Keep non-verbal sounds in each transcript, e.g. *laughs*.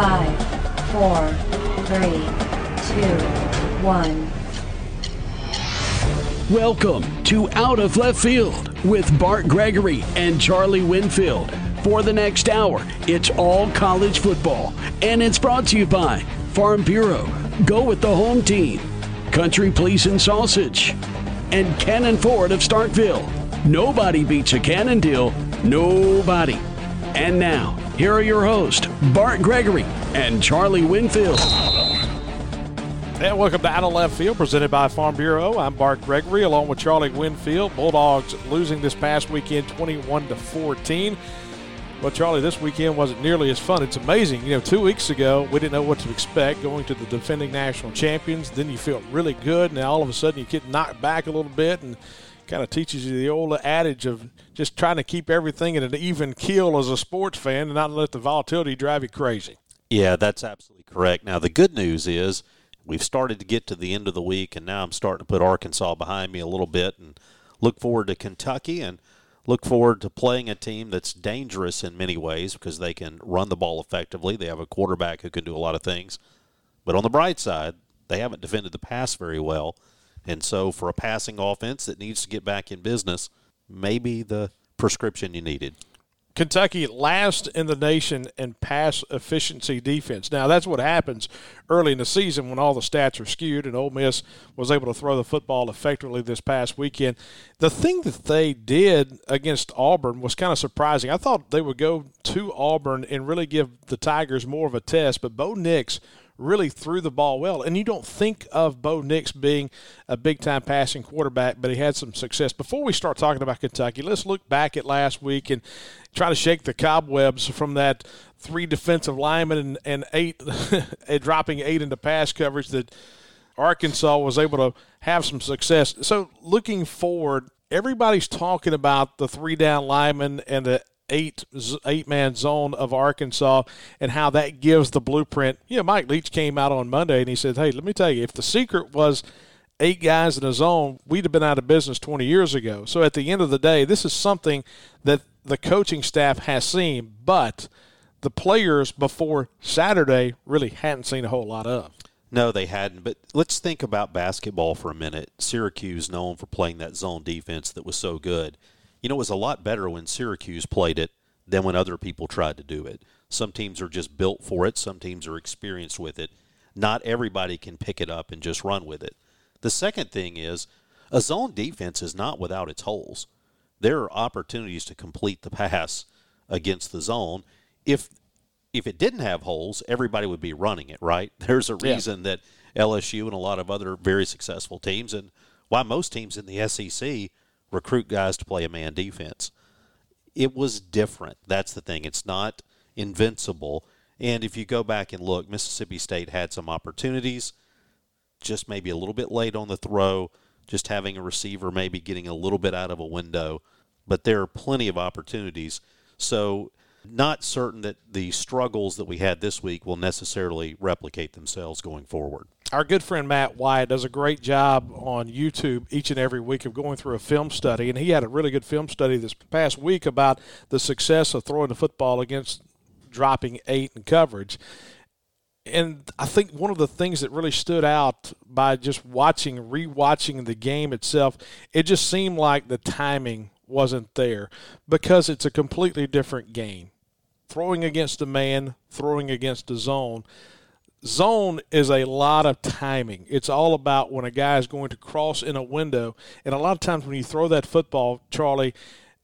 Five, four, three, two, one. Welcome to Out of Left Field with Bart Gregory and Charlie Winfield. For the next hour, it's all college football, and it's brought to you by Farm Bureau. Go with the home team. Country Pleasing Sausage, and Cannon Ford of Starkville. Nobody beats a Cannon deal. Nobody. And now, here are your hosts, Bart Gregory and Charlie Winfield. And welcome to Out of Left Field, presented by Farm Bureau. I'm Bart Gregory, along with Charlie Winfield. Bulldogs losing this past weekend, 21 to 14. Well, Charlie, this weekend wasn't nearly as fun. It's amazing. You know, two weeks ago, we didn't know what to expect going to the defending national champions. Then you felt really good. Now, all of a sudden, you get knocked back a little bit and kind of teaches you the old adage of just trying to keep everything at an even keel as a sports fan and not let the volatility drive you crazy. Yeah, that's absolutely correct. Now, the good news is we've started to get to the end of the week, and now I'm starting to put Arkansas behind me a little bit and look forward to Kentucky and – look forward to playing a team that's dangerous in many ways because they can run the ball effectively. They have a quarterback who can do a lot of things. But on the bright side, they haven't defended the pass very well. And so, for a passing offense that needs to get back in business, maybe the prescription you needed. Kentucky last in the nation in pass efficiency defense. Now that's what happens early in the season when all the stats are skewed, and Ole Miss was able to throw the football effectively this past weekend. The thing that they did against Auburn was kind of surprising. I thought they would go to Auburn and really give the Tigers more of a test, but Bo Nix really threw the ball well. And you don't think of Bo Nix being a big time passing quarterback, but he had some success. Before we start talking about Kentucky, let's look back at last week and try to shake the cobwebs from that three defensive linemen and, and eight *laughs* dropping eight into pass coverage that Arkansas was able to have some success. So looking forward, everybody's talking about the three down linemen and the eight eight man zone of Arkansas and how that gives the blueprint. You know, Mike Leach came out on Monday and he said, "Hey, let me tell you, if the secret was eight guys in a zone, we'd have been out of business 20 years ago." So at the end of the day, this is something that the coaching staff has seen, but the players before Saturday really hadn't seen a whole lot of. No, they hadn't. But let's think about basketball for a minute. Syracuse known for playing that zone defense that was so good. You know, it was a lot better when Syracuse played it than when other people tried to do it. Some teams are just built for it, some teams are experienced with it. Not everybody can pick it up and just run with it. The second thing is a zone defense is not without its holes. There are opportunities to complete the *laughs* pass against the zone. If if it didn't have holes, everybody would be running it, right? *laughs* There's a reason yeah. that LSU and a lot of other very successful teams and why most teams in the SEC recruit guys to play a man defense. It was different. That's the thing. It's not invincible. And if you go back and look, Mississippi State had some opportunities, just maybe a little bit late on the throw, just having a receiver maybe getting a little bit out of a window. But there are plenty of opportunities. So, not certain that the struggles that we had this week will necessarily replicate themselves going forward our good friend Matt Wyatt does a great job on YouTube each and every week of going through a film study, and he had a really good film study this past week about the success of throwing the football against dropping eight in coverage. And I think one of the things that really stood out by just watching, rewatching the game itself, it just seemed like the timing wasn't there because it's a completely different game. Throwing against a man, throwing against a zone zone is a lot of timing. It's all about when a guy is going to cross in a window. And a lot of times when you throw that football, Charlie,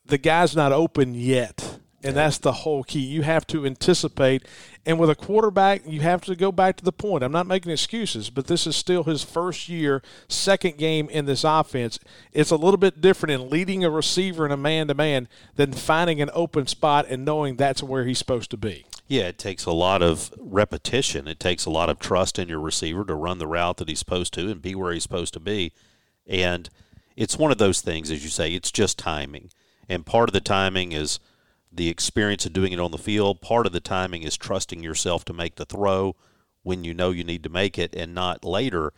the guy's not open yet. And that's the whole key. You have to anticipate. And with a quarterback, you have to go back to the point. I'm not making excuses, but this is still his first year, second game in this offense. It's a little bit different in leading a receiver in a man to man than finding an open spot and knowing that's where he's supposed to be. Yeah, it takes a lot of repetition. It takes a lot of trust in your receiver to run the route that he's supposed to and be where he's supposed to be. And it's one of those things, as you say, it's just timing. And part of the timing is the experience of doing it on the field. Part of the timing is trusting yourself to make the throw when you know you need to make it and not later.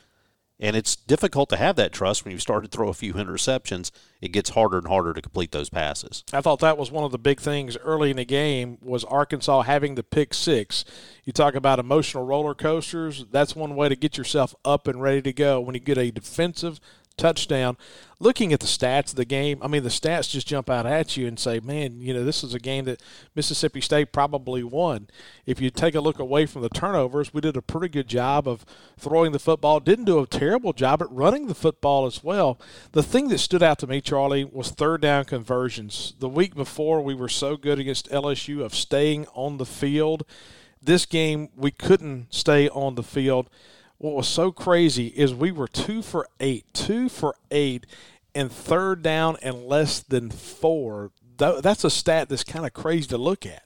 And it's difficult to have that trust when you start to throw a few interceptions. It gets harder and harder to complete those passes. I thought that was one of the big things early in the game was Arkansas having the pick six. You talk about emotional roller coasters. That's one way to get yourself up and ready to go when you get a defensive touchdown. Looking at the stats of the game, I mean, the stats just jump out at you and say, man, you know, this is a game that Mississippi State probably won. If you take a look away from the turnovers, we did a pretty good job of throwing the football. Didn't do a terrible job at running the football as well. The thing that stood out to me, Charlie, was third down conversions. The week before, we were so good against LSU of staying on the field. This game, we couldn't stay on the field what was so crazy is we were two for eight, two for eight, and third down and less than four. That's a stat that's kind of crazy to look at.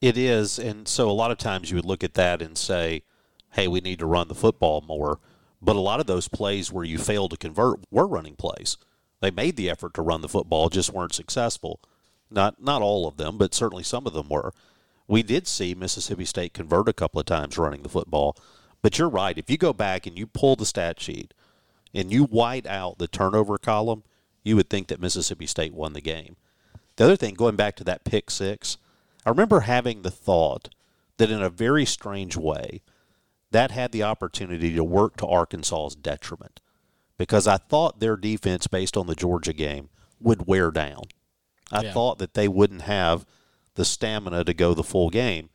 It is, and so a lot of times you would look at that and say, "Hey, we need to run the football more." But a lot of those plays where you failed to convert were running plays. They made the effort to run the football, just weren't successful. Not not all of them, but certainly some of them were. We did see Mississippi State convert a couple of times running the football. But you're right. If you go back and you pull the stat sheet and you white out the turnover column, you would think that Mississippi State won the game. The other thing, going back to that pick six, I remember having the thought that in a very strange way, that had the opportunity to work to Arkansas's detriment because I thought their defense, based on the Georgia game, would wear down. I yeah. thought that they wouldn't have the stamina to go the full game.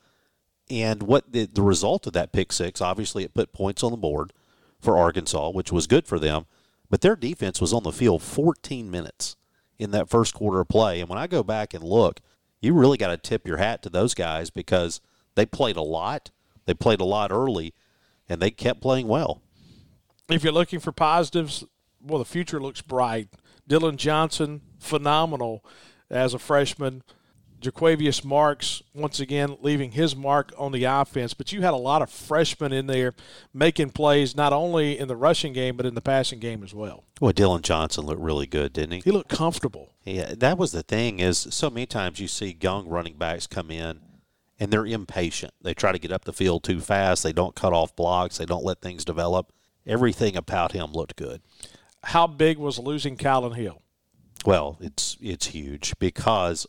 And what the, the result of that pick six, obviously, it put points on the board for Arkansas, which was good for them. But their defense was on the field 14 minutes in that first quarter of play. And when I go back and look, you really got to tip your hat to those guys because they played a lot. They played a lot early, and they kept playing well. If you're looking for positives, well, the future looks bright. Dillon Johnson, phenomenal as a freshman. Jo'quavious Marks once again leaving his mark on the offense, but you had a lot of freshmen in there making plays not only in the rushing game but in the passing game as well. Well, Dillon Johnson looked really good, didn't he? He looked comfortable. Yeah, that was the thing is so many times you see young running backs come in and they're impatient. They try to get up the field too fast. They don't cut off blocks. They don't let things develop. Everything about him looked good. How big was losing Kylin Hill? Well, it's it's huge because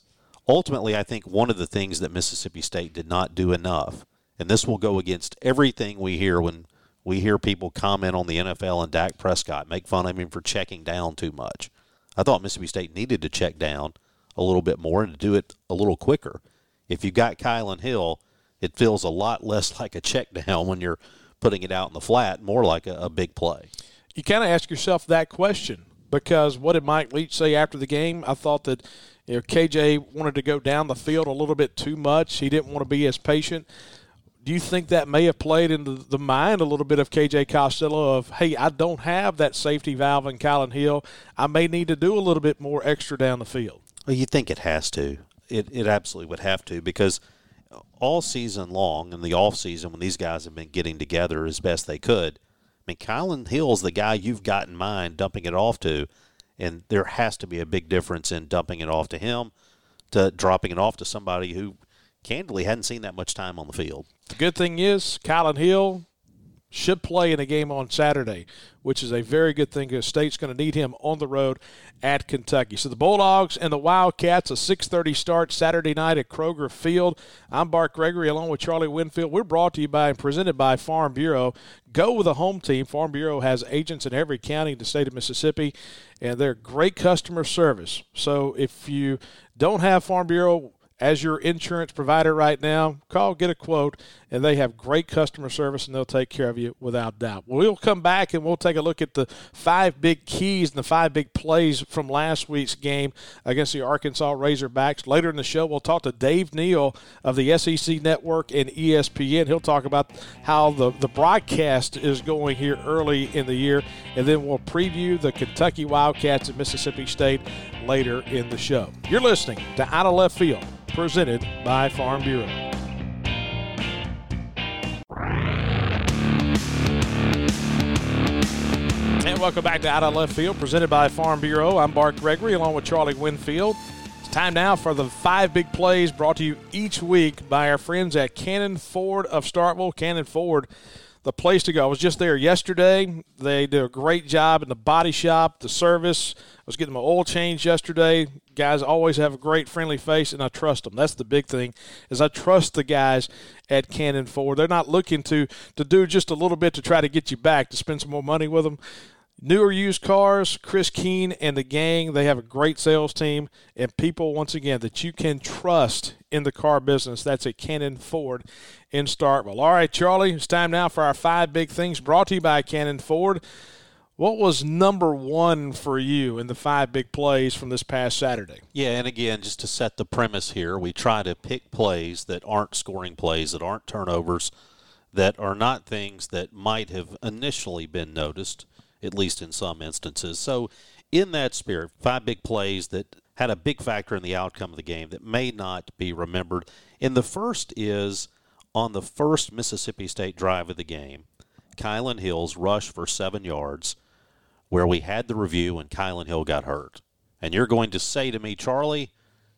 ultimately, I think one of the things that Mississippi State did not do enough, and this will go against everything we hear when we hear people comment on the NFL and Dak Prescott, make fun of him for checking down too much. I thought Mississippi State needed to check down a little bit more and to do it a little quicker. If you've got Kylin Hill, it feels a lot less *laughs* like a check down when you're putting it out in the flat, more like a, a big play. You kind of ask yourself that question because what did Mike Leach say after the game? I thought that you know, KJ wanted to go down the field a little bit too much. He didn't want to be as patient. Do you think that may have played into the mind a little bit of KJ Costello of, hey, I don't have that safety valve in Kylin Hill. I may need to do a little bit more extra down the field. Well, you think it has to. It, it absolutely would have to because all season long in the off season when these guys have been getting together as best they could, I mean, Kylin Hill's the guy you've got in mind dumping it off to – and there has to be a big difference in dumping it off to him to dropping it off to somebody who candidly hadn't seen that much time on the field. The good thing is, Kylin Hill should play in a game on Saturday, which is a very good thing because State's going to need him on the road at Kentucky. So the Bulldogs and the Wildcats, a 6:30 start Saturday night at Kroger Field. I'm Bart Gregory along with Charlie Winfield. We're brought to you by and presented by Farm Bureau. Go with a home team. Farm Bureau has agents in every county in the state of Mississippi, and they're great customer service. So if you don't have Farm Bureau as your insurance provider right now, call, get a quote, and they have great customer service and they'll take care of you without doubt. We'll come back and we'll take a look at the five big keys and the five big plays from last week's game against the Arkansas Razorbacks. Later in the show, we'll talk to Dave Neal of the SEC Network and ESPN. He'll talk about how the, the broadcast is going here early in the year, and then we'll preview the Kentucky Wildcats at Mississippi State later in the show. You're listening to Out of Left Field presented by Farm Bureau. And welcome back to Out of Left Field, presented by Farm Bureau. I'm Bart Gregory, along with Charlie Winfield. It's time now for the five big plays brought to you each week by our friends at Cannon Ford of Starkville. Cannon Ford the place to go. I was just there yesterday. They do a great job in the body shop, the service. I was getting my oil change yesterday. Guys always have a great friendly face, and I trust them. That's the big thing is I trust the guys at Cannon Ford. They're not looking to to do just a little bit to try to get you back to spend some more money with them. Newer used cars, Chris Keene and the gang, they have a great sales team and people, once again, that you can trust in the car business. That's at Cannon Ford in Starkville. All right, Charlie, it's time now for our five big things brought to you by Cannon Ford. What was number one for you in the five big plays from this past Saturday? Yeah, and again, just to set the premise here, we try to pick plays that aren't scoring plays, that aren't turnovers, that are not things that might have initially been noticed at least in some instances. So, in that spirit, five big plays that had a big factor in the outcome of the game that may not be remembered. And the first is on the first Mississippi State drive of the game, Kylin Hill's rush for seven yards, where we had the review and Kylin Hill got hurt. And you're going to say to me, Charlie,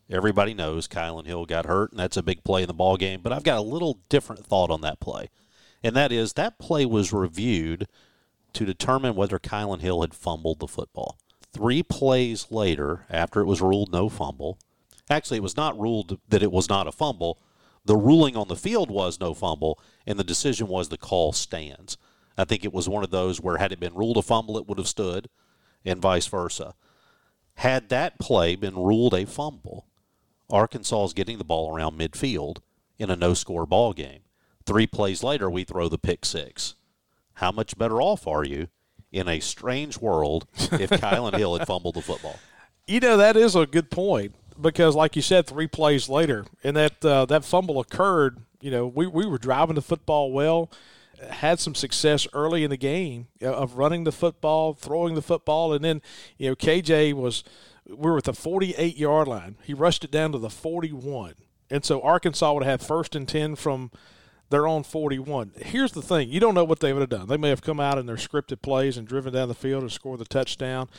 everybody knows Kylin Hill got hurt, and that's a big play in the ball game. But I've got a little different thought on that play, and that is that play was reviewed to determine whether Kylin Hill had fumbled the football. Three plays later, after it was ruled no fumble, actually, it was not ruled that it was not a fumble. The ruling on the field was no fumble, and the decision was the call stands. I think it was one of those where, had it been ruled a fumble, it would have stood, and vice versa. Had that play been ruled a fumble, Arkansas is getting the ball around midfield in a no score ball game. Three plays later, we throw the pick six how much better off are you in a strange world if *laughs* Kylin Hill had fumbled the football? You know that is a good point because, like you said, three plays later, and that uh, that fumble occurred. You know, we we were driving the football well, had some success early in the game of running the football, throwing the football, and then you know KJ was we were at the 48 yard line. He rushed it down to the 41, and so Arkansas would have first and ten from they're on 41. Here's the thing you don't know what they would have done. They may have come out in their scripted plays and driven down the field and scored the touchdown.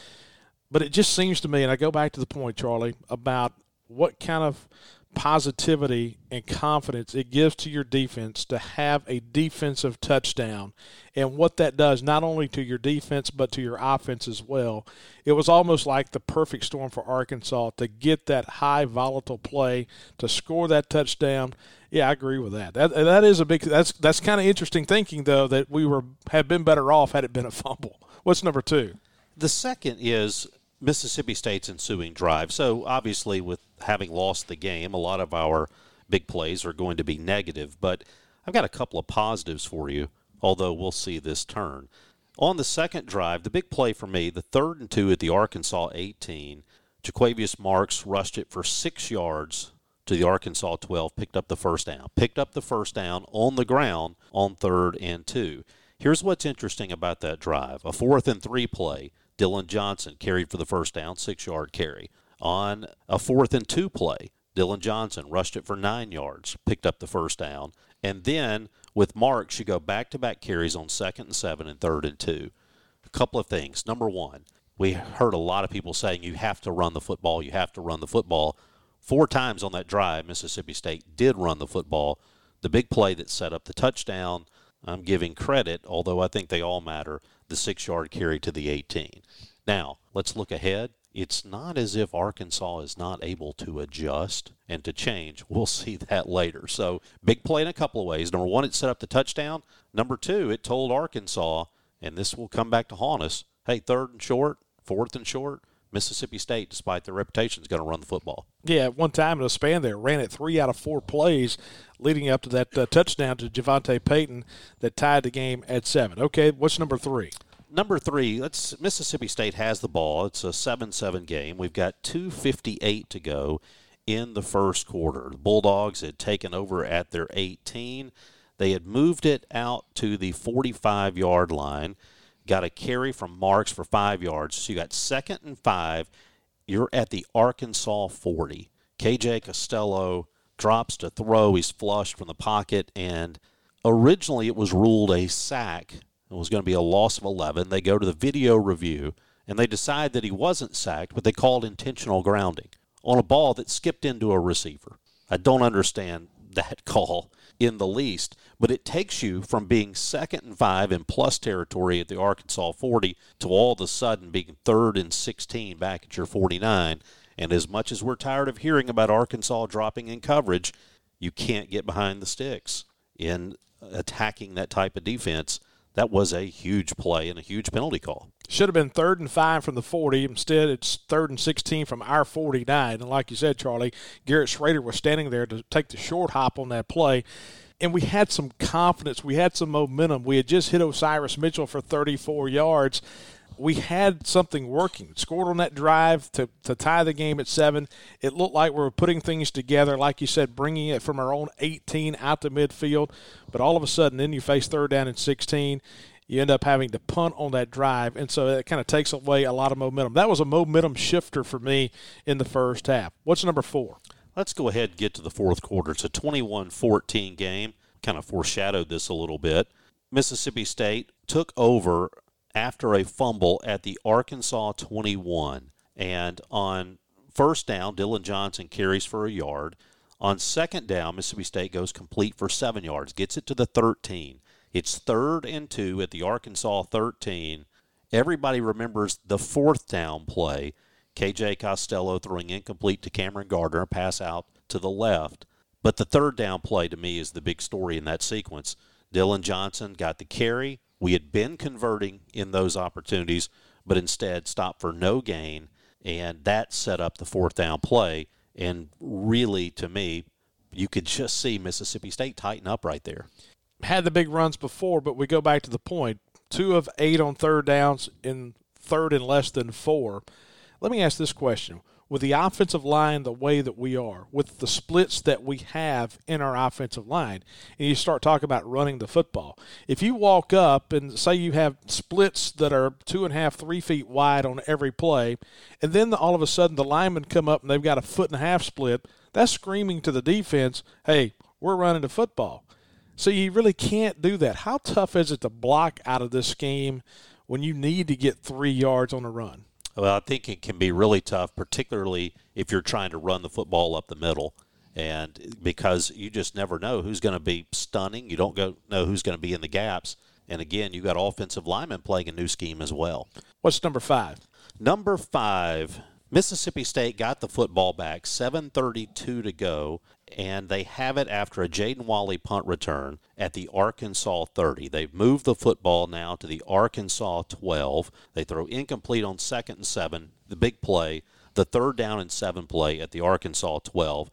But it just seems to me, and I go back to the point, Charlie, about what kind of positivity and confidence it gives to your defense to have a defensive touchdown and what that does not only to your defense but to your offense as well. It was almost like the perfect storm for Arkansas to get that high volatile play to score that touchdown. Yeah, I agree with that. That that is a big that's that's kind of interesting thinking though that we were have been better off had it been a fumble. What's number 2? The second is Mississippi State's ensuing drive. So obviously, with having lost the game, a lot of our big plays are going to be negative. But I've got a couple of positives for you, although we'll see this turn. On the second drive, the big play for me, the third and two at the Arkansas 18, Jo'quavious Marks rushed it for six yards to the Arkansas 12, picked up the first down. Picked up the first down on the ground on third and two. Here's what's interesting about that drive a fourth and three play. Dillon Johnson carried for the first down, six yard carry. On a fourth and two play, Dillon Johnson rushed it for nine yards, picked up the first down. And then with Marks, you go back to back carries on second and seven and third and two. A couple of things. Number one, we heard a lot of people saying you have to run the football, you have to run the football. Four times on that drive, Mississippi State did run the football. The big play that set up the touchdown, I'm giving credit, although I think they all matter, the six yard carry to the 18. Now, let's look ahead. It's not as if Arkansas is not able to adjust and to change. *laughs* We'll see that later. So, big play in a couple of ways. Number one, it set up the touchdown. Number two, it told Arkansas, and this will come back to haunt us hey, third and short, fourth and short, Mississippi State, despite their reputation, is going to run the football. Yeah, at one time in a span there, ran it three out of four plays leading up to that uh, touchdown to JaVonta Payton that tied the game at seven. Okay, what's number three? Number three, let's Mississippi State has the ball. It's a seven-seven game. We've got two fifty-eight to go in the first quarter. The Bulldogs had taken over at their 18. They had moved it out to the 45-yard line. Got a carry from Marks for five yards. So you got second and five. You're at the Arkansas 40. KJ Costello drops to throw. He's flushed from the pocket, and originally it was ruled a sack it was going to be a loss of 11. They go to the video review and they decide that he wasn't sacked, but they called intentional grounding on a ball that skipped into a receiver. I don't understand that *laughs* call. In the least, but it takes you from being second and five in plus territory at the Arkansas 40 to all of a sudden being third and 16 back at your 49. And as much as we're tired of hearing about Arkansas dropping in coverage, you can't get behind the sticks in attacking that type of defense. That was a huge play and a huge penalty call. Should have been third and five from the 40. Instead, it's third and 16 from our 49. And like you said, Charlie, Garrett Shrader was standing there to take the short hop on that play. And we had some confidence. We had some momentum. We had just hit Osiris Mitchell for 34 yards we had something working. Scored on that drive to, to tie the game at seven. It looked like we were putting things together, like you said, bringing it from our own 18 out to midfield. But all of a sudden, then you face third down and 16. You end up having to punt on that drive, and so it kind of takes away a lot of momentum. That was a momentum shifter for me in the first half. What's number four? Let's go ahead and get to the fourth quarter. It's a 21 14 game. Kind of foreshadowed this a little bit. Mississippi State took over after a fumble at the Arkansas 21. And on first down, Dillon Johnson carries for a yard. On second down, Mississippi State goes complete for seven yards, gets it to the 13. It's third and two at the Arkansas 13. Everybody remembers the fourth down play. KJ Costello throwing incomplete to Cameron Gardner, pass out to the left. But the third down play to me is the big story in that sequence. Dillon Johnson got the carry, we had been converting in those opportunities, but instead stopped for no gain, and that set up the fourth down play. And really, to me, you could just see Mississippi State tighten up right there. Had the big runs before, but we go back to the point two of eight on third downs in third and less than four. Let me ask this question with the offensive line the way that we are, with the splits that we have in our offensive line, and you start talking about running the football. If you walk up and say you have splits that are two and a half, three feet wide on every play, and then all of a sudden the linemen come up and they've got a foot and a half split, that's screaming to the defense, hey, we're running the football. So you really can't do that. How tough is it to block out of this scheme when you need to get three yards on a run? Well, I think it can be really tough, particularly if you're trying to run the football up the middle. And because you just never know who's going to be stunning, you don't go, know who's going to be in the gaps. And again, you've got offensive linemen playing a new scheme as well. What's number five? Number five, Mississippi State got the football back, 7:32 to go, and they have it after a Jaden Walley punt return at the Arkansas 30. They've moved the football now to the Arkansas 12. They throw incomplete on second and seven, the big play, the third down and seven play at the Arkansas 12.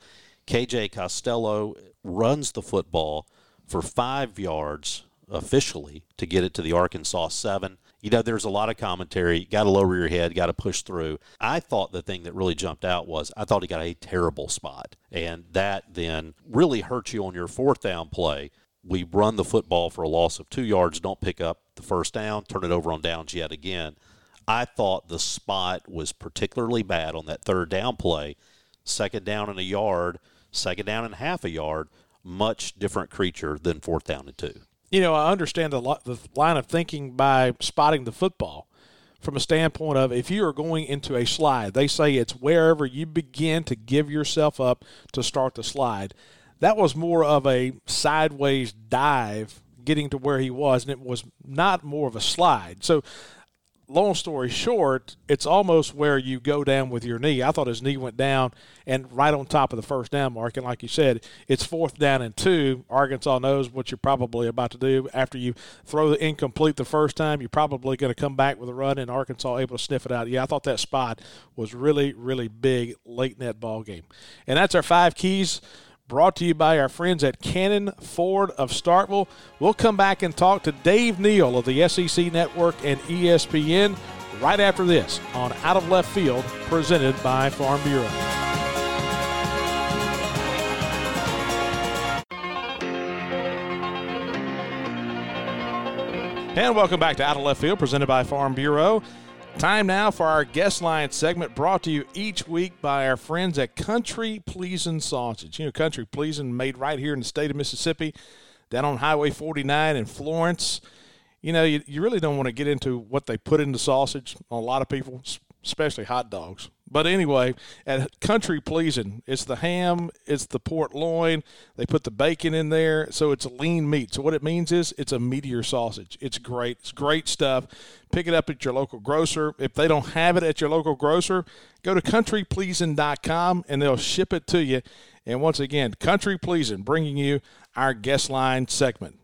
KJ Costello runs the football for five yards officially to get it to the Arkansas 7 you know, there's a lot of commentary. Got to lower your head, got to push through. I thought the thing that really jumped out was I thought he got a terrible spot. And that then really hurt you on your fourth down play. We run the football for a loss of two yards, don't pick up the first down, turn it over on downs yet again. I thought the spot was particularly bad on that third down play. Second down and a yard, second down and half a yard, much different creature than fourth down and two you know, I understand the, the line of thinking by spotting the football from a standpoint of if you are going into a slide, they say it's wherever you begin to give yourself up to start the slide. That was more of a sideways dive getting to where he was, and it was not more of a slide. So long story short, it's almost where you go down with your knee. I thought his knee went down and right on top of the first down mark. And like you said, it's fourth down and two. Arkansas knows what you're probably about to do. After you throw the incomplete the first time, you're probably going to come back with a run, and Arkansas able to sniff it out. Yeah, I thought that spot was really, really big late in that ball game. And that's our five keys brought to you by our friends at Cannon Ford of Starkville. We'll come back and talk to Dave Neal of the SEC Network and ESPN right after this on Out of Left Field, presented by Farm Bureau. And welcome back to Out of Left Field, presented by Farm Bureau. Time now for our guest line segment brought to you each week by our friends at Country Pleasing Sausage. You know, Country Pleasing made right here in the state of Mississippi, down on Highway 49 in Florence. You know, you, you really don't want to get into what they put into sausage. on A lot of people, especially hot dogs. But anyway, at Country Pleasing, it's the ham, it's the port loin. They put the bacon in there, so it's a lean meat. So what it means is it's a meatier sausage. It's great. It's great stuff. Pick it up at your local grocer. If they don't have it at your local grocer, go to countrypleasing.com and they'll ship it to you. And once again, Country Pleasing bringing you our guest line segment.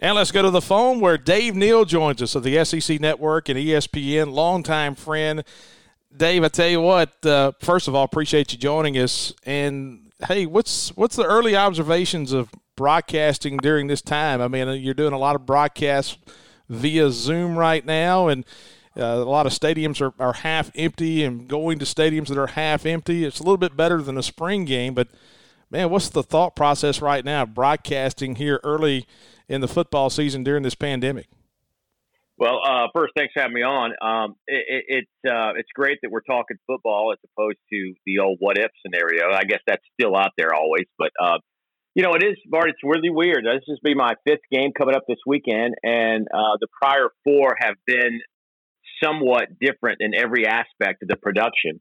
And let's go to the phone where Dave Neal joins us of the SEC Network and ESPN, longtime friend. Dave, I tell you what. Uh, first of all, appreciate you joining us. And hey, what's what's the early observations of broadcasting during this time? I mean, you're doing a lot of broadcasts via Zoom right now, and uh, a lot of stadiums are, are half empty. And going to stadiums that are half empty, it's a little bit better than a spring game. But man, what's the thought process right now? Broadcasting here early in the football season during this pandemic. Well, uh, first, thanks for having me on. Um, it, it, it's uh, it's great that we're talking football as opposed to the old what if scenario. I guess that's still out there always, but uh, you know, it is, Bart. It's really weird. This is be my fifth game coming up this weekend, and uh, the prior four have been somewhat different in every aspect of the production.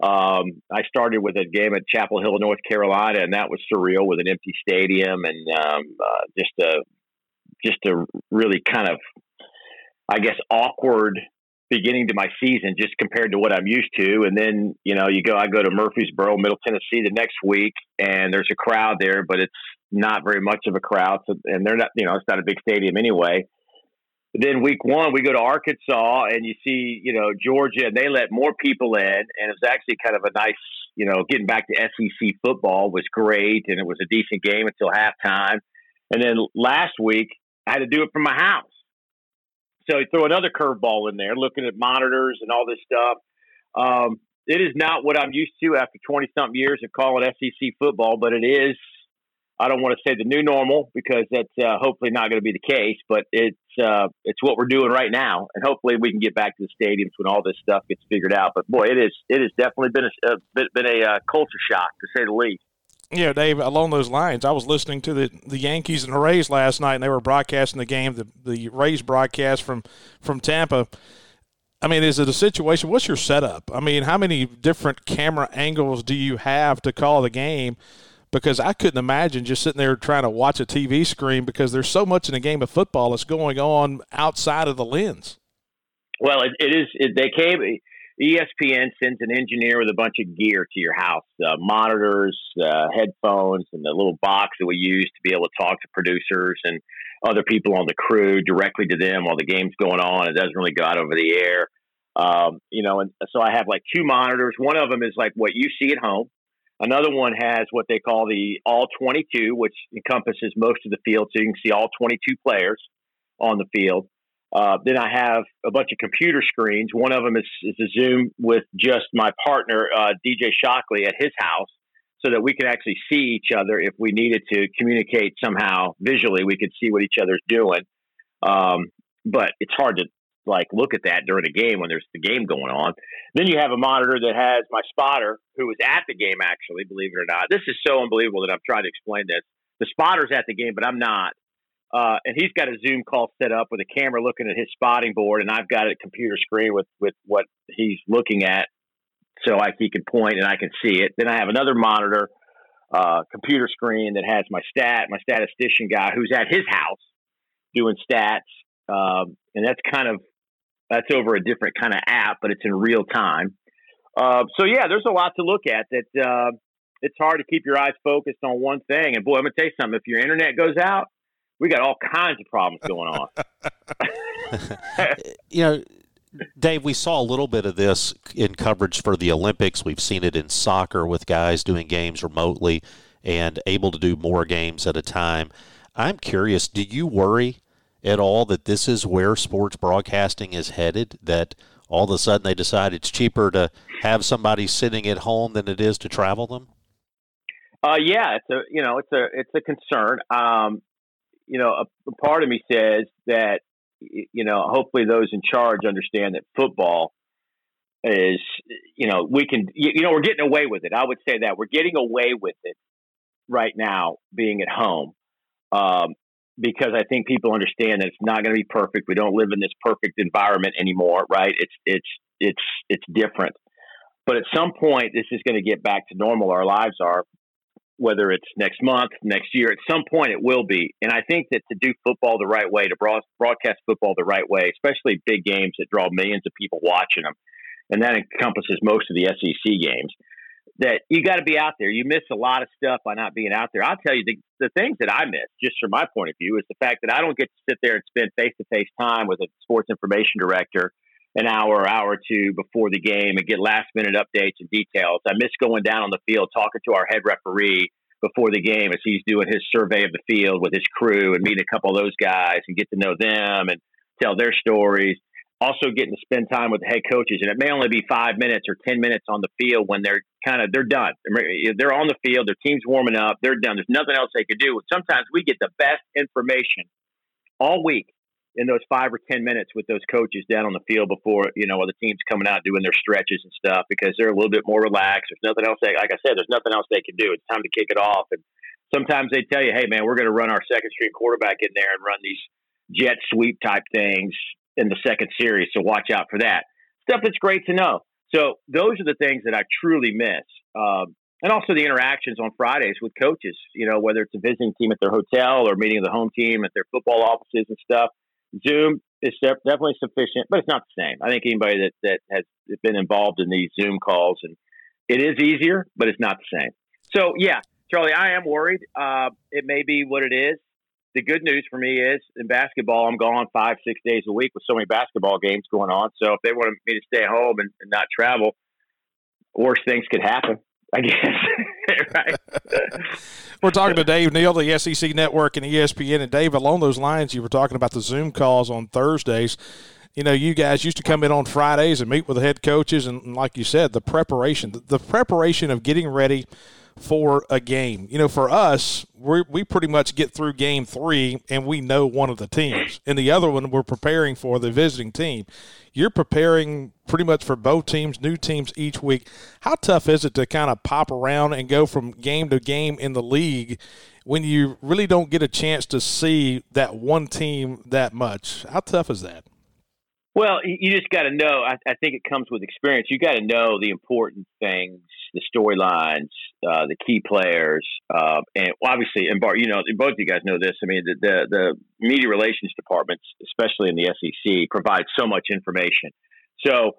Um, I started with a game at Chapel Hill, North Carolina, and that was surreal with an empty stadium and um, uh, just a just a really kind of I guess, awkward beginning to my season just compared to what I'm used to. And then, you know, you go, I go to Murfreesboro, Middle Tennessee the next week, and there's a crowd there, but it's not very much of a crowd. So, and they're not, you know, it's not a big stadium anyway. then week one, we go to Arkansas and you see, you know, Georgia, and they let more people in. And it was actually kind of a nice, you know, getting back to SEC football was great. And it was a decent game until halftime. And then last week, I had to do it from my house. So you throw another curveball in there, looking at monitors and all this stuff. Um, it is not what I'm used to after 20 something years of calling SEC football, but it is. I don't want to say the new normal because that's uh, hopefully not going to be the case, but it's uh, it's what we're doing right now, and hopefully we can get back to the stadiums when all this stuff gets figured out. But boy, it is it has definitely been a, uh, been a uh, culture shock to say the least. Yeah, Dave. Along those lines, I was listening to the, the Yankees and the Rays last night, and they were broadcasting the game, the the Rays broadcast from from Tampa. I mean, is it a situation? What's your setup? I mean, how many different camera angles do you have to call the game? Because I couldn't imagine just sitting there trying to watch a TV screen because there's so much in a game of football that's going on outside of the lens. Well, it, it is. It, they came ESPN sends an engineer with a bunch of gear to your house, uh, monitors, uh, headphones, and the little box that we use to be able to talk to producers and other people on the crew directly to them while the game's going on. It doesn't really go out over the air. Um, you know, and so I have like two monitors. One of them is like what you see at home. Another one has what they call the all 22, which encompasses most of the field. So you can see all 22 players on the field. Uh, then I have a bunch of computer screens. One of them is, is a Zoom with just my partner, uh, DJ Shockley, at his house so that we can actually see each other if we needed to communicate somehow visually. We could see what each other's doing. Um, but it's hard to like look at that during a game when there's the game going on. Then you have a monitor that has my spotter who was at the game actually, believe it or not. This is so unbelievable that I'm trying to explain this. The spotter's at the game, but I'm not. Uh, and he's got a Zoom call set up with a camera looking at his spotting board, and I've got a computer screen with with what he's looking at, so I, he can point and I can see it. Then I have another monitor, uh, computer screen that has my stat, my statistician guy who's at his house doing stats, um, and that's kind of that's over a different kind of app, but it's in real time. Uh, so yeah, there's a lot to look at. That uh, it's hard to keep your eyes focused on one thing. And boy, I'm gonna tell you something. If your internet goes out we got all kinds of problems going on. *laughs* you know, Dave, we saw a little bit of this in coverage for the Olympics. We've seen it in soccer with guys doing games remotely and able to do more games at a time. I'm curious, do you worry at all that this is where sports broadcasting is headed? That all of a sudden they decide it's cheaper to have somebody sitting at home than it is to travel them? Uh, yeah, it's a you know it's a it's a concern. Um, you know, a, a part of me says that you know, hopefully those in charge understand that football is, you know, we can, you know, we're getting away with it. I would say that we're getting away with it right now, being at home, um, because I think people understand that it's not going to be perfect. We don't live in this perfect environment anymore, right? It's it's it's it's different. But at some point, this is going to get back to normal. Our lives are, whether it's next month, next year. At some point, it will be. And I think that to do football the right way, to broadcast football the right way, especially big games that draw millions of people watching them, and that encompasses most of the SEC games that you got to be out there. You miss a lot of stuff by not being out there. I'll tell you the, the things that I miss, just from my point of view, is the fact that I don't get to sit there and spend face to face time with a sports information director an hour, hour or two before the game and get last minute updates and details. I miss going down on the field talking to our head referee before the game as he's doing his survey of the field with his crew and meeting a couple of those guys and get to know them and tell their stories also getting to spend time with the head coaches. And it may only be five minutes or 10 minutes on the field when they're kind of, they're done. They're on the field, their team's warming up, they're done. There's nothing else they could do. Sometimes we get the best information all week in those five or 10 minutes with those coaches down on the field before, you know, the team's coming out doing their stretches and stuff because they're a little bit more relaxed. There's nothing else they, like I said, there's nothing else they can do. It's time to kick it off. And sometimes they tell you, hey, man, we're going to run our second string quarterback in there and run these jet sweep type things in the second series. So watch out for that stuff. That's great to know. So those are the things that I truly miss. Um, and also the interactions on Fridays with coaches, you know, whether it's a visiting team at their hotel or meeting the home team at their football offices and stuff. Zoom is definitely sufficient, but it's not the same. I think anybody that, that has been involved in these Zoom calls and it is easier, but it's not the same. So yeah, Charlie, I am worried. Uh, it may be what it is the good news for me is in basketball, I'm gone five, six days a week with so many basketball games going on. So if they want me to stay home and, and not travel, worse things could happen. I *laughs* guess. Right. we're talking to Dave Neal, the SEC Network and ESPN. And Dave, along those lines, you were talking about the Zoom calls on Thursdays. You know, you guys used to come in on Fridays and meet with the head coaches, and, like you said, the preparation, the preparation of getting ready for a game. You know, for us, we we pretty much get through game three and we know one of the teams, and the other one we're preparing for the visiting team. You're preparing pretty much for both teams, new teams each week. How tough is it to kind of pop around and go from game to game in the league when you really don't get a chance to see that one team that much? How tough is that? Well, you just got to know. I, I, think it comes with experience. You got to know the important things, the storylines, uh, the key players, uh, and obviously, and Bart, you know, both of you guys know this. I mean, the, the, the media relations departments, especially in the SEC, provide so much information. So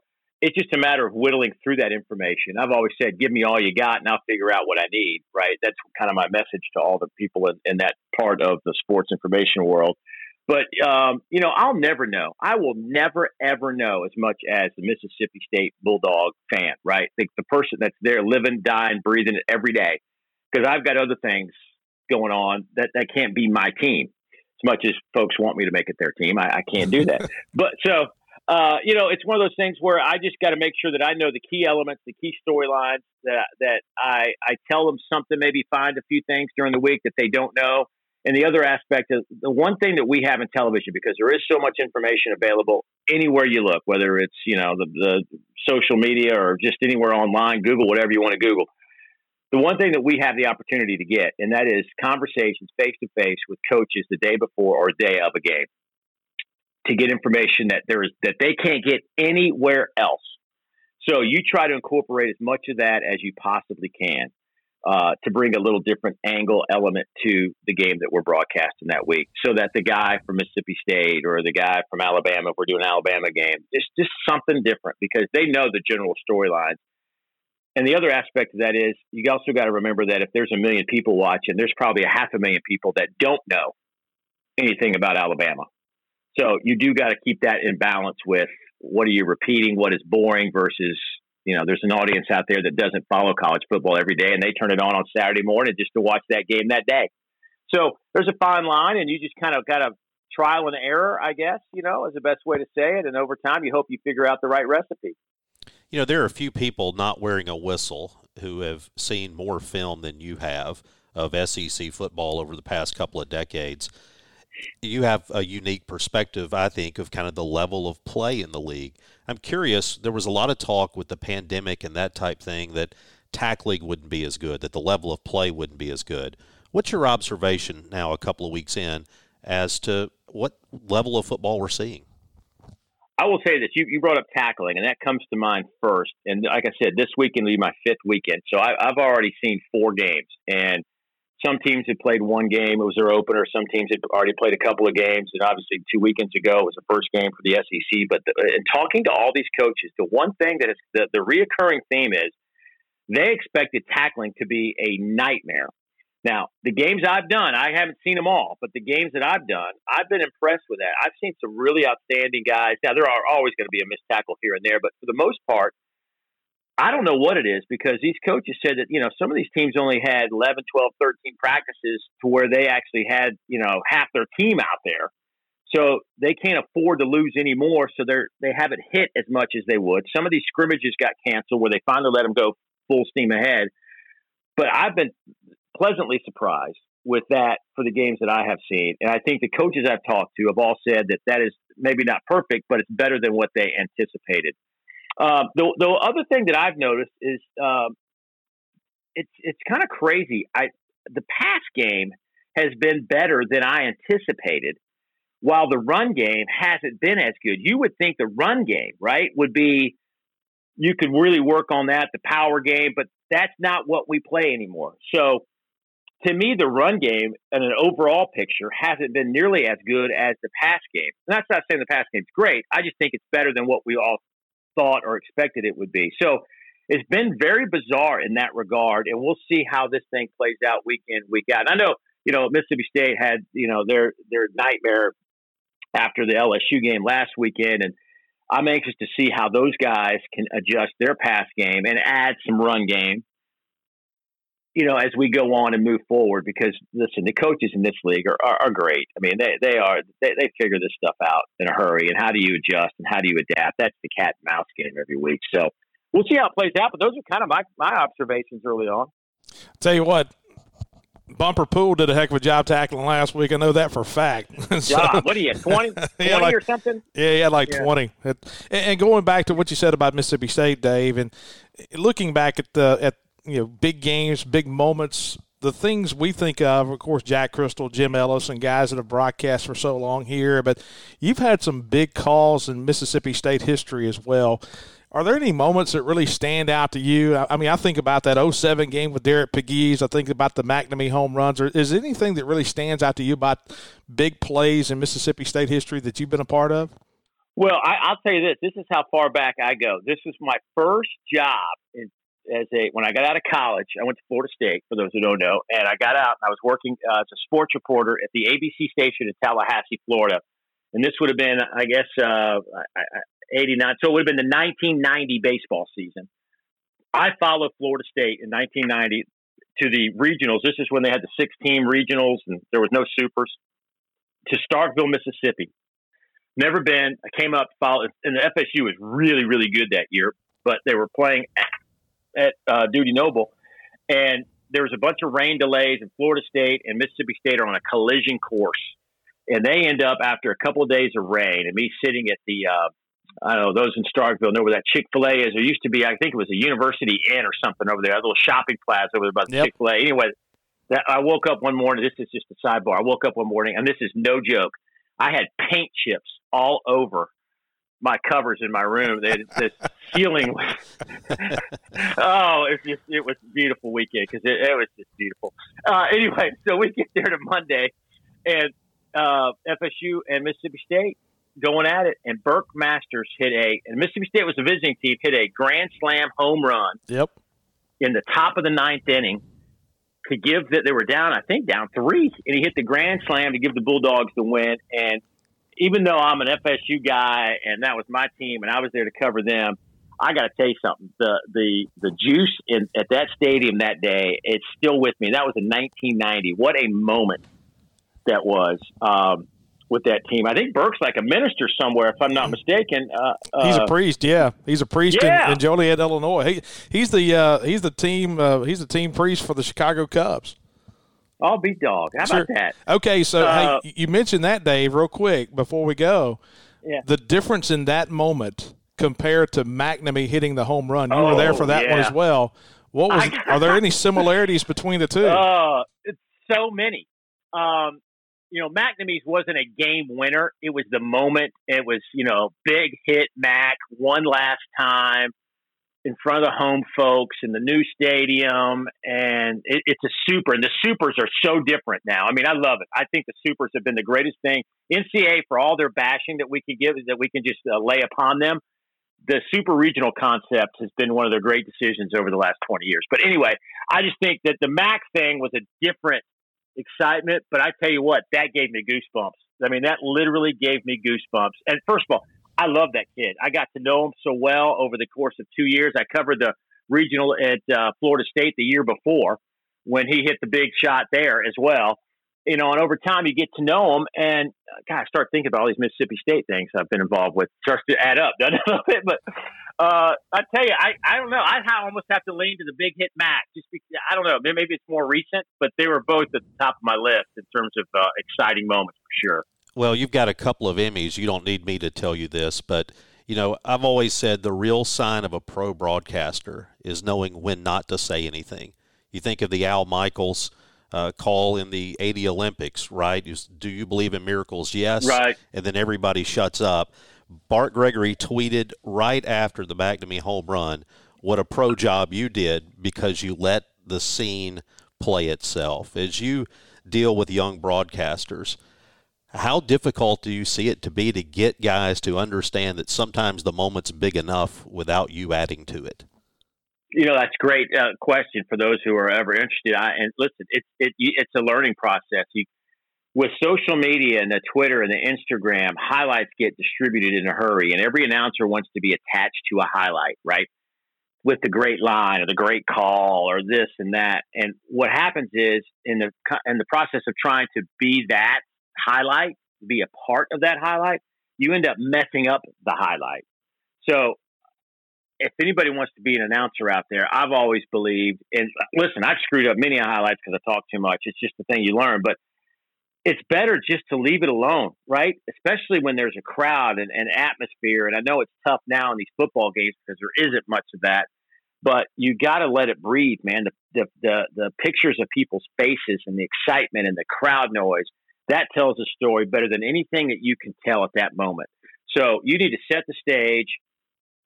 it's just a matter of whittling through that information. I've always said, "Give me all you got, and I'll figure out what I need." Right? That's kind of my message to all the people in, in that part of the sports information world. But um, you know, I'll never know. I will never ever know as much as the Mississippi State Bulldog fan, right? The, the person that's there, living, dying, breathing it every day, because I've got other things going on that that can't be my team. As much as folks want me to make it their team, I, I can't do that. *laughs* but so. Uh, you know, it's one of those things where I just got to make sure that I know the key elements, the key storylines that that I I tell them something, maybe find a few things during the week that they don't know, and the other aspect is the one thing that we have in television, because there is so much information available anywhere you look, whether it's, you know, the, the social media or just anywhere online, Google, whatever you want to Google. The one thing that we have the opportunity to get, and that is conversations face to face with coaches the day before or day of a game to get information that there is that they can't get anywhere else. So you try to incorporate as much of that as you possibly can uh, to bring a little different angle element to the game that we're broadcasting that week, so that the guy from Mississippi State or the guy from Alabama, if we're doing an Alabama game, it's just something different because they know the general storylines. And the other aspect of that is you also got to remember that if there's a million people watching, there's probably a half a million people that don't know anything about Alabama. So you do got to keep that in balance with what are you repeating, what is boring versus you know, there's an audience out there that doesn't follow college football every day, and they turn it on on Saturday morning just to watch that game that day. So there's a fine line, and you just kind of got to trial and error, I guess, you know, is the best way to say it. And over time, you hope you figure out the right recipe. You know, there are a few people not wearing a whistle who have seen more film than you have of SEC football over the past couple of decades. You have a unique perspective, I think, of kind of the level of play in the league. I'm curious. There was a lot of talk with the pandemic and that type thing that tackling wouldn't be as good, that the level of play wouldn't be as good. What's your observation now, a couple of weeks in, as to what level of football we're seeing? I will say this: you, you brought up tackling, and that comes to mind first. And like I said, this weekend will be my fifth weekend, so I, I've already seen four games. And some teams had played one game; it was their opener. Some teams had already played a couple of games, and obviously, two weekends ago it was the first game for the SEC. But the, in talking to all these coaches, the one thing that is the, the reoccurring theme is they expected tackling to be a nightmare. Now, the games I've done, I haven't seen them all, but the games that I've done, I've been impressed with that. I've seen some really outstanding guys. Now, there are always going to be a missed tackle here and there, but for the most part, I don't know what it is because these coaches said that, you know, some of these teams only had 11, 12, 13 practices to where they actually had, you know, half their team out there. So they can't afford to lose anymore. So they're, they haven't hit as much as they would. Some of these scrimmages got canceled where they finally let them go full steam ahead. But I've been pleasantly surprised with that for the games that I have seen. And I think the coaches I've talked to have all said that that is maybe not perfect, but it's better than what they anticipated. Um, the, the other thing that I've noticed is um, it's it's kind of crazy. I the pass game has been better than I anticipated, while the run game hasn't been as good. You would think the run game, right, would be you could really work on that, the power game, but that's not what we play anymore. So to me, the run game and an overall picture hasn't been nearly as good as the pass game. And that's not saying the pass game's great. I just think it's better than what we all thought or expected it would be. So it's been very bizarre in that regard, and we'll see how this thing plays out week in, week out. And I know, you know, Mississippi State had, you know, their their nightmare after the LSU game last weekend, and I'm anxious to see how those guys can adjust their pass game and add some run game you know, as we go on and move forward, because listen, the coaches in this league are, are, are great. I mean, they, they are, they, they figure this stuff out in a hurry. And how do you adjust and how do you adapt? That's the cat and mouse game every week. So we'll see how it plays out. But those are kind of my, my observations early on. Tell you what, Bumper Pool did a heck of a job tackling last week. I know that for a fact. *laughs* so, what are you, 20, *laughs* 20 like, or something? Yeah, had like yeah. 20. And going back to what you said about Mississippi State, Dave, and looking back at the at you know big games, big moments. The things we think of, of course, Jack Cristil, Jim Ellis, and guys that have broadcast for so long here. But you've had some big calls in Mississippi State history as well. Are there any moments that really stand out to you? I mean, I think about that 07 game with Derek Pegues. I think about the MacNamee home runs. Or is there anything that really stands out to you about big plays in Mississippi State history that you've been a part of? Well, I, will tell you this. This is how far back I go. This was my first job in as a when I got out of college, I went to Florida State. For those who don't know, and I got out and I was working uh, as a sports reporter at the ABC station in Tallahassee, Florida. And this would have been, I guess, uh, '89. So it would have been the 1990 baseball season. I followed Florida State in 1990 to the regionals. This is when they had the six team regionals and there was no supers to Starkville, Mississippi. Never been. I came up, followed, and the FSU was really, really good that year. But they were playing at uh, Dudy Noble, and there was a bunch of rain delays, and Florida State and Mississippi State are on a collision course, and they end up after a couple of days of rain, and me sitting at the uh, I don't know those in Starkville know where that Chick Fil A is. There used to be, I think it was a University Inn or something over there, a little shopping plaza over there by the yep. Chick Fil A. Anyway, that I woke up one morning. This is just a sidebar. I woke up one morning, and this is no joke. I had paint chips all over my covers in my room. They, the ceiling was *laughs* oh, it was just it was a beautiful weekend because it, it, was just beautiful. Uh, anyway, so we get there to Monday, and uh, FSU and Mississippi State going at it, and Burke Masters hit a and Mississippi State was the visiting team hit a grand slam home run. Yep. In the top of the ninth inning, to give that they were down, I think down three, and he hit the grand slam to give the Bulldogs the win. And even though I'm an FSU guy and that was my team and I was there to cover them, I got to tell you something. The the the juice in at that stadium that day, it's still with me. That was in 1990. What a moment that was um, with that team. I think Burke's like a minister somewhere, if I'm not mistaken. Uh, he's a uh, priest. Yeah, he's a priest yeah. in, in, Joliet, Illinois. He he's the uh, he's the team uh, he's the team priest for the Chicago Cubs. I'll be dog. How sure. about that? Okay, so uh, hey, you mentioned that, Dave, real quick before we go. Yeah. The difference in that moment compared to MacNamee hitting the home run. You oh, were there for that yeah. one as well. What was? are there any *laughs* similarities between the two? Uh, it's so many. Um, you know, MacNamee's wasn't a game winner. It was the moment. It was, you know, big hit Mac one last time in front of the home folks in the new stadium. And it, it's a super. And the supers are so different now. I mean, I love it. I think the supers have been the greatest thing. NCA for all their bashing that we can give, that we can just uh, lay upon them, the super regional concept has been one of their great decisions over the last 20 years. But anyway, I just think that the MAC thing was a different excitement. But I tell you what, that gave me goosebumps. I mean, that literally gave me goosebumps. And first of all, I love that kid. I got to know him so well over the course of two years. I covered the regional at uh, Florida State the year before when he hit the big shot there as well. You know, and over time you get to know them. and uh, God, I start thinking about all these Mississippi State things I've been involved with. Starts to add up, *laughs* doesn't it? but uh, I tell you, I, I don't know. I almost have to lean to the big hit Mac. Just because, I don't know. Maybe it's more recent, but they were both at the top of my list in terms of uh, exciting moments for sure. Well, you've got a couple of Emmys. You don't need me to tell you this, but you know, I've always said the real sign of a pro broadcaster is knowing when not to say anything. You think of the Al Michaels uh, call in the 80 Olympics, right? Do you believe in miracles? Yes. Right. And then everybody shuts up. Bart Gregory tweeted right after the MacNamee home run, "What a pro job you did because you let the scene play itself." As you deal with young broadcasters, how difficult do you see it to be to get guys to understand that sometimes the moment's big enough without you adding to it? You know, that's great uh, question for those who are ever interested. I, and listen, it's it, it's a learning process. You with social media and the Twitter and the Instagram, highlights get distributed in a hurry, and every announcer wants to be attached to a highlight, right? With the great line or the great call or this and that. And what happens is in the in the process of trying to be that highlight, be a part of that highlight, you end up messing up the highlight. So if anybody wants to be an announcer out there, I've always believed, and listen, I've screwed up many highlights because I talk too much. It's just the thing you learn, but it's better just to leave it alone, right? Especially when there's a crowd and, and atmosphere. And I know it's tough now in these football games because there isn't much of that, but you got to let it breathe, man. The, the, the, the pictures of people's faces and the excitement and the crowd noise, that tells a story better than anything that you can tell at that moment. So you need to set the stage,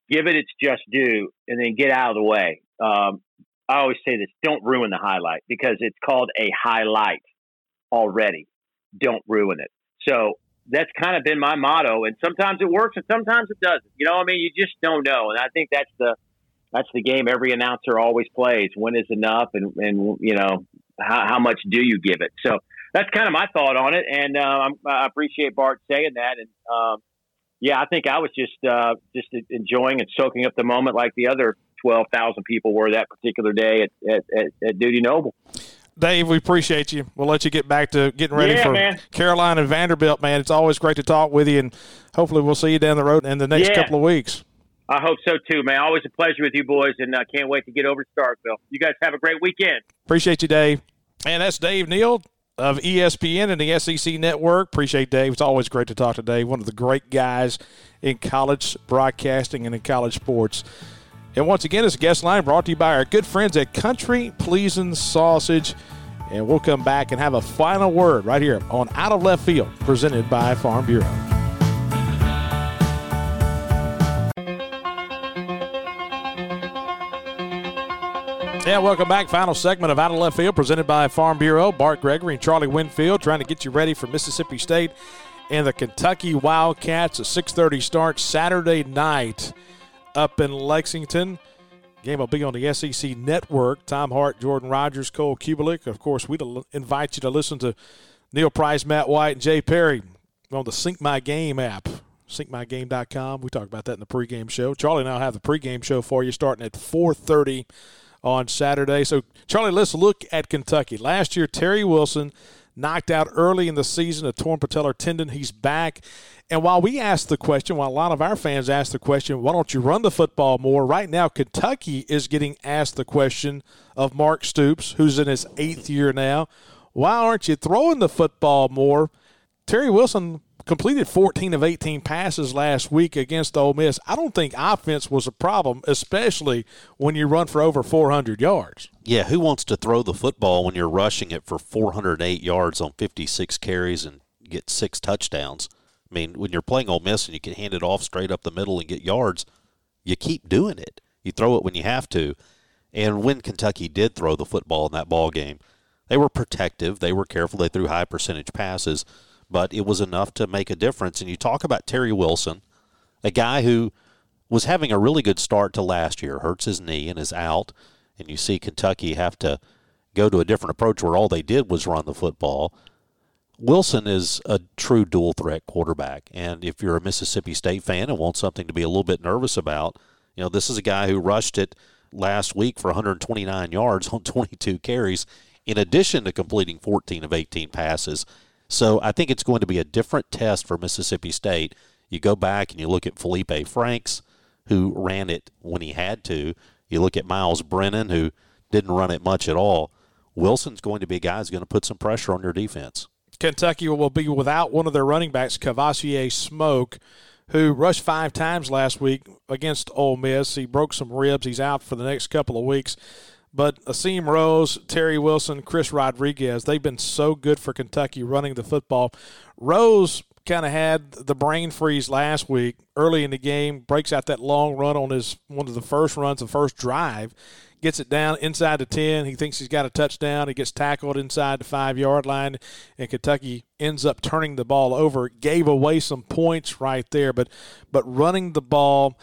give it its just due, and then get out of the way. Um, I always say this don't ruin the highlight because it's called a highlight already don't ruin it. So that's kind of been my motto. And sometimes it works and sometimes it doesn't. You know, I mean, you just don't know. And I think that's the that's the game every announcer always plays. When is enough, and and you know how, how much do you give it? So that's kind of my thought on it. And uh, i appreciate Bart saying that. And um, yeah, I think I was just uh, just enjoying and soaking up the moment like the other twelve thousand people were that particular day at, at, at, at Dudy Noble. Dave, we appreciate you. We'll let you get back to getting ready yeah, for man. Carolina and Vanderbilt, man. It's always great to talk with you, and hopefully we'll see you down the road in the next yeah. couple of weeks. I hope so too, man. Always a pleasure with you boys, and I uh, can't wait to get over to Starkville. You guys have a great weekend. Appreciate you, Dave. And that's Dave Neal of ESPN and the SEC Network. Appreciate Dave. It's always great to talk to Dave, one of the great guys in college broadcasting and in college sports. And once again, this guest line brought to you by our good friends at Country Pleasing Sausage. And we'll come back and have a final word right here on Out of Left Field, presented by Farm Bureau. Yeah, welcome back. Final segment of Out of Left Field, presented by Farm Bureau. Bart Gregory and Charlie Winfield trying to get you ready for Mississippi State and the Kentucky Wildcats. A 6:30 start Saturday night up in Lexington. Game will be on the SEC Network. Tom Hart, Jordan Rogers, Cole Cubelic. Of course, we invite you to listen to Neil Price, Matt Wyatt, and Jay Perry on the Sync My Game app. SyncMyGame.com. We talked about that in the pregame show. Charlie and I'll have the pregame show for you starting at 4:30 on Saturday. So, Charlie, let's look at Kentucky. Last year, Terry Wilson knocked out early in the season, a torn patellar tendon. He's back. And while we ask the question, while a lot of our fans ask the question, why don't you run the football more? Right now, Kentucky is getting asked the question of Mark Stoops, who's in his eighth year now. Why aren't you throwing the football more? Terry Wilson completed 14 of 18 passes last week against Ole Miss. I don't think offense was a problem, especially when you run for over 400 yards. Yeah, who wants to throw the football when you're rushing it for 408 yards on 56 carries and get six touchdowns? I mean, when you're playing Ole Miss and you can hand it off straight up the middle and get yards, you keep doing it. You throw it when you have to. And when Kentucky did throw the football in that ball game, they were protective. They were careful. They threw high percentage passes but it was enough to make a difference. And you talk about Terry Wilson, a guy who was having a really good start to last year, hurts his knee and is out, and you see Kentucky have to go to a different approach where all they did was run the football. Wilson is a true dual threat quarterback, and if you're a Mississippi State fan and want something to be a little bit nervous about, you know this is a guy who rushed it last week for 129 yards on *laughs* 22 carries, in addition to completing 14 of 18 passes so I think it's going to be a different test for Mississippi State. You go back and you look at Feleipe Franks, who ran it when he had to. You look at Myles Brennan, who didn't run it much at all. Wilson's going to be a guy who's going to put some pressure on your defense. Kentucky will be without one of their running backs, Kavosiey Smoke, who rushed five times last week against Ole Miss. He broke some ribs. He's out for the next couple of weeks. But Asim Rose, Terry Wilson, Chris Rodriguez, they've been so good for Kentucky running the football. Rose kind of had the brain freeze last week early in the game, breaks out that long run on his one of the first runs, the first drive, gets it down inside the 10. He thinks he's got a touchdown. He gets tackled inside the five yard line, and Kentucky ends up turning the ball over. Gave away some points right there, but but running the ball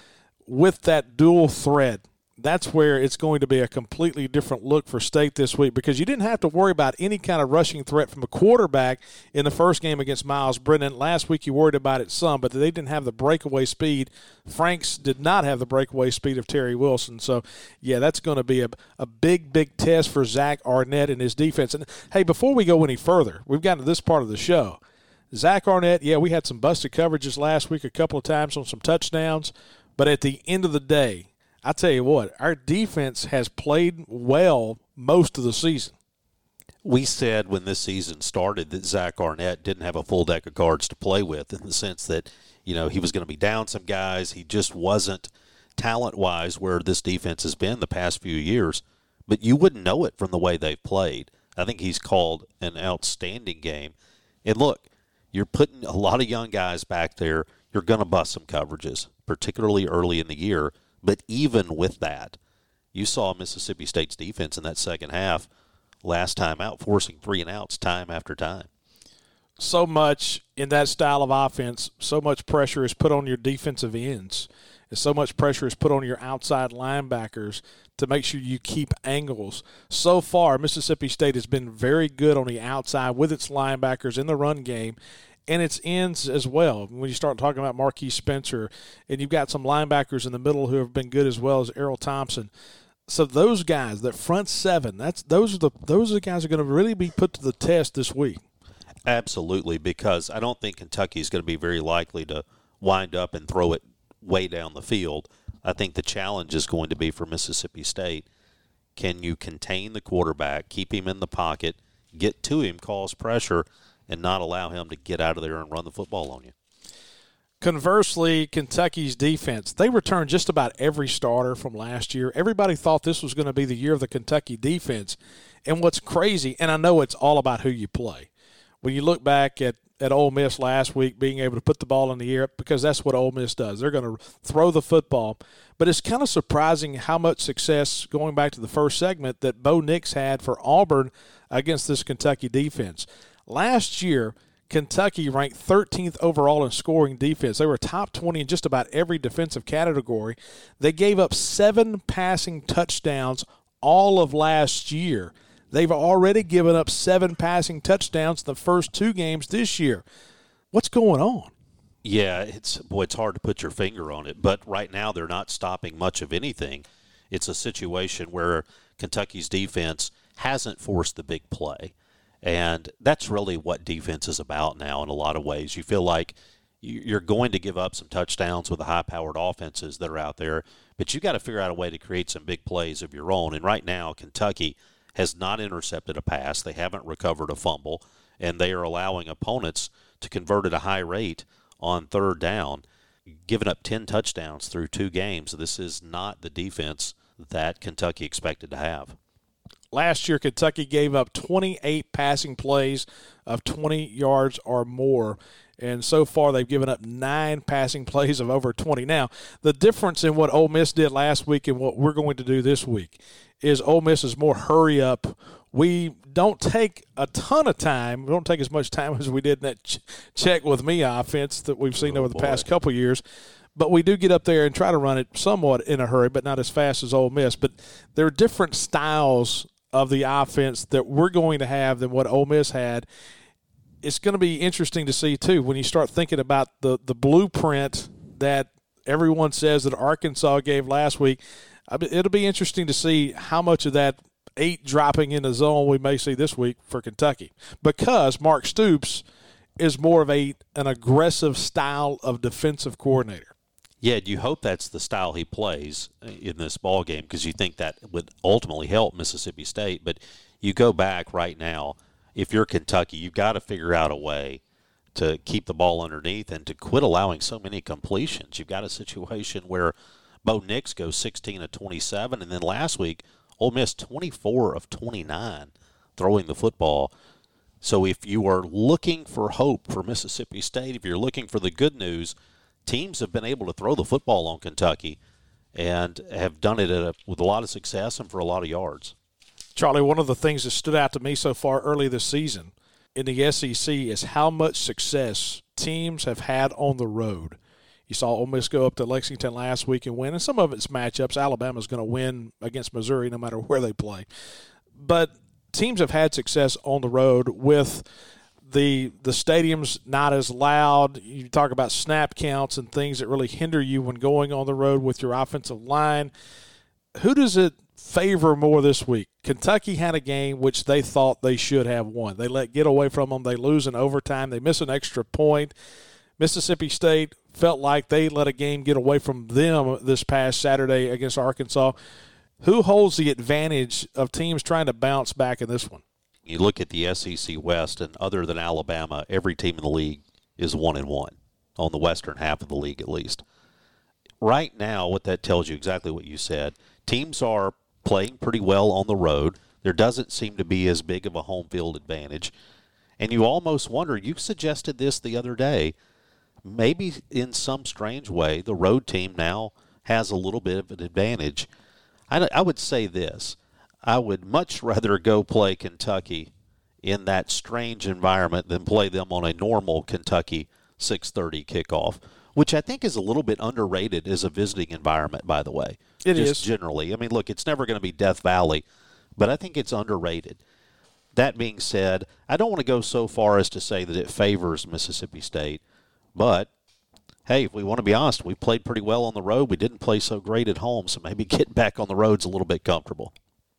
with that dual threat that's where it's going to be a completely different look for State this week because you didn't have to worry about any kind of rushing threat from a quarterback in the first game against Myles Brennan. Last week you worried about it some, but they didn't have the breakaway speed. Franks did not have the breakaway speed of Terry Wilson. So, yeah, that's going to be a, a big, big test for Zach Arnett and his defense. And, hey, before we go any further, we've gotten to this part of the show. Zach Arnett, yeah, we had some busted coverages last week a couple of times on some touchdowns, but at the end of the day, I tell you what, our defense has played well most of the season. We said when this season started that Zach Arnett didn't have a full deck of cards to play with in the sense that, you know, he was going to be down some guys. He just wasn't talent wise where this defense has been the past few years. But you wouldn't know it from the way they've played. I think he's called an outstanding game. And look, you're putting a lot of young guys back there. You're going to bust some coverages, particularly early in the year. But even with that, you saw Mississippi State's defense in that second half last time out, forcing three and outs time after time. So much in that style of offense, so much pressure is put on your defensive ends. And so much pressure is put on your outside linebackers to make sure you keep angles. So far, Mississippi State has been very good on the outside with its linebackers in the run game and its ends as well. When you start talking about Marquiss Spencer, and you've got some linebackers in the middle who have been good as well as Errol Thompson. So those guys, that front seven, that's those are the those are the guys are going to really be put to the test this week. Absolutely, because I don't think Kentucky is going to be very likely to wind up and throw it way down the field. I think the challenge is going to be for Mississippi State. Can you contain the quarterback, keep him in the pocket, get to him, cause pressure, and not allow him to get out of there and run the football on you. Conversely, Kentucky's defense, they returned just about every starter from last year. Everybody thought this was going to be the year of the Kentucky defense. And what's crazy, and I know it's all about who you play. When you look back at, at Ole Miss last week, being able to put the ball in the air, because that's what Ole Miss does. They're going to throw the football. But it's kind of surprising how much success, going back to the first segment, that Bo Nix had for Auburn against this Kentucky defense. Last year, Kentucky ranked 13th overall in scoring defense. They were top 20 in just about every defensive category. They gave up seven passing touchdowns all of last year. They've already given up seven passing touchdowns in the first two games this year. What's going on? Yeah, it's boy, it's hard to put your finger on it, but right now they're not stopping much of anything. It's a situation where Kentucky's defense hasn't forced the big play. And that's really what defense is about now in a lot of ways. You feel like you're going to give up some touchdowns with the high powered offenses that are out there, but you got to figure out a way to create some big plays of your own. And right now, Kentucky has not intercepted a pass, they haven't recovered a fumble. and they are allowing opponents to convert at a high rate on third down, giving up 10 touchdowns through two games. This is not the defense that Kentucky expected to have. Last year, Kentucky gave up 28 passing plays of 20 yards or more. And so far, they've given up nine passing *laughs* plays of over 20. Now, the difference in what Ole Miss did last week and what we're going to do this week is Ole Miss is more hurry up. We don't take a ton of time. We don't take as much time *laughs* as we did in that ch- check with me offense that we've seen Oh, over the boy. past couple years. But we do get up there and try to run it somewhat in a hurry, but not as fast as Ole Miss. But there are different styles of the offense that we're going to have than what Ole Miss had. It's going to be interesting to see too when you start thinking about the the blueprint that everyone says that Arkansas gave last week. It'll be interesting to see how much of that eight dropping in the zone we may see this week for Kentucky because Mark Stoops is more of a an aggressive style of defensive coordinator. Yeah, you hope that's the style he plays uh, in this ball game because you think that would ultimately help Mississippi State. But you go back right now, if you're Kentucky, you've got to figure out a way to keep the ball underneath and to quit allowing so many completions. You've got a situation where Bo Nix goes 16 of 27, and then last week Ole Miss 24 of 29 throwing the football. So if you are looking for hope for Mississippi State, if you're looking for the good news, teams have been able to throw the football on Kentucky and have done it a, with a lot of success and for a lot of yards. Charlie, one of the things that stood out to me so far early this season in the SEC is how much success teams have had on the road. You saw Ole Miss go up to Lexington last week and win, and some of it's matchups. Alabama's going to win against Missouri no matter where they play. But teams have had success on the road with the the stadium's not as loud. You talk about snap counts and things that really hinder you when going on the road with your offensive line. Who does it favor more this week? Kentucky had a game which they thought they should have won. They let get away from them. They lose in overtime. They miss an extra point. Mississippi State felt like they let a game get away from them this past Saturday against Arkansas. Who holds the advantage of teams trying to bounce back in this one? You look at the SEC West, and other than Alabama, every team in the league is one and one on the western half of the league, at least. Right now, what that tells you exactly what you said. Teams are playing pretty well on the road. There doesn't seem to be as big of a home field advantage. And you almost wonder, you suggested this the other day, maybe in some strange way, the road team now has a little bit of an advantage. I, I would say this I would much rather go play Kentucky in that strange environment than play them on a normal Kentucky 6:30 kickoff, which I think is a little bit underrated as a visiting environment by the way. It Just is. generally. I mean, look, it's never going to be Death Valley, but I think it's underrated. That being said, I don't want to go so far as to say that it favors Mississippi State, but hey, if we want to be honest, we played pretty well on the road. We didn't play so great at home, so maybe *laughs* getting back on the road's a little bit comfortable.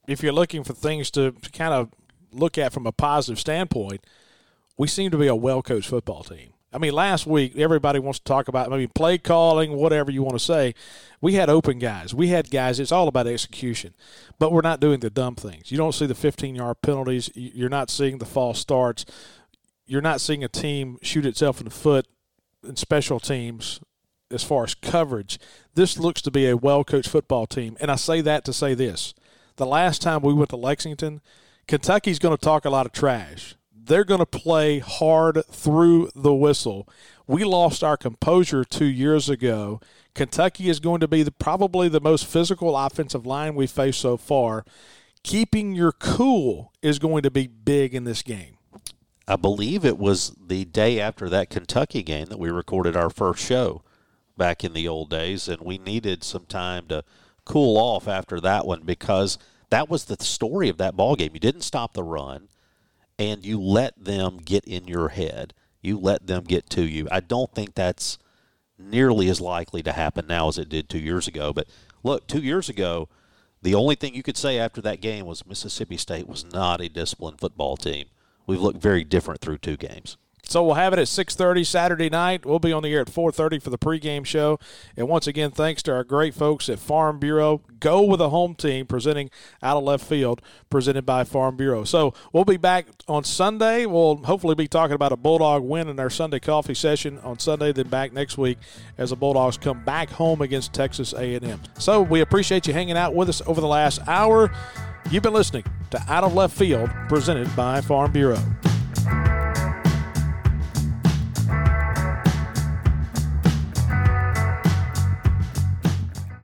If you're looking for things to, kind of look at from a positive standpoint, we seem to be a well coached football team. I mean, last week everybody wants to talk about maybe play calling, whatever you want to say. We had open guys. We had guys. It's all about execution, but we're not doing the dumb things. You don't see the 15 yard penalties. You're not seeing the false starts. You're not seeing a team shoot itself in the foot in special teams as far as coverage. This looks to be a well coached football team, and I say that to say this: the last time we went to Lexington, Kentucky's going to talk a lot of trash. They're going to play hard through the whistle. We lost our composure two years ago. Kentucky is going to be the, probably the most physical offensive line we've faced so far. Keeping your cool is going to be big in this game. I believe it was the day after that Kentucky game that we recorded our first show back in the old days, and we needed some time to cool off after that one because that was the story of that ball game. You didn't stop the run, and you let them get in your head. You let them get to you. I don't think that's nearly as likely to happen now as it did two years ago. But look, two years ago, the only thing you could say after that game was Mississippi State was not a disciplined football team. We've looked very different through two games. So we'll have it at 6:30 Saturday night. We'll be on the air at 4:30 for the pregame show. And once again, thanks to our great folks at Farm Bureau. Go with a home team presenting out of left field, presented by Farm Bureau. So we'll be back on Sunday. We'll hopefully be talking about a Bulldog win in our Sunday coffee session on Sunday. Then back next week as the Bulldogs come back home against Texas A&M. So we appreciate you hanging out with us over the last hour. You've been listening to Out of Left Field, presented by Farm Bureau.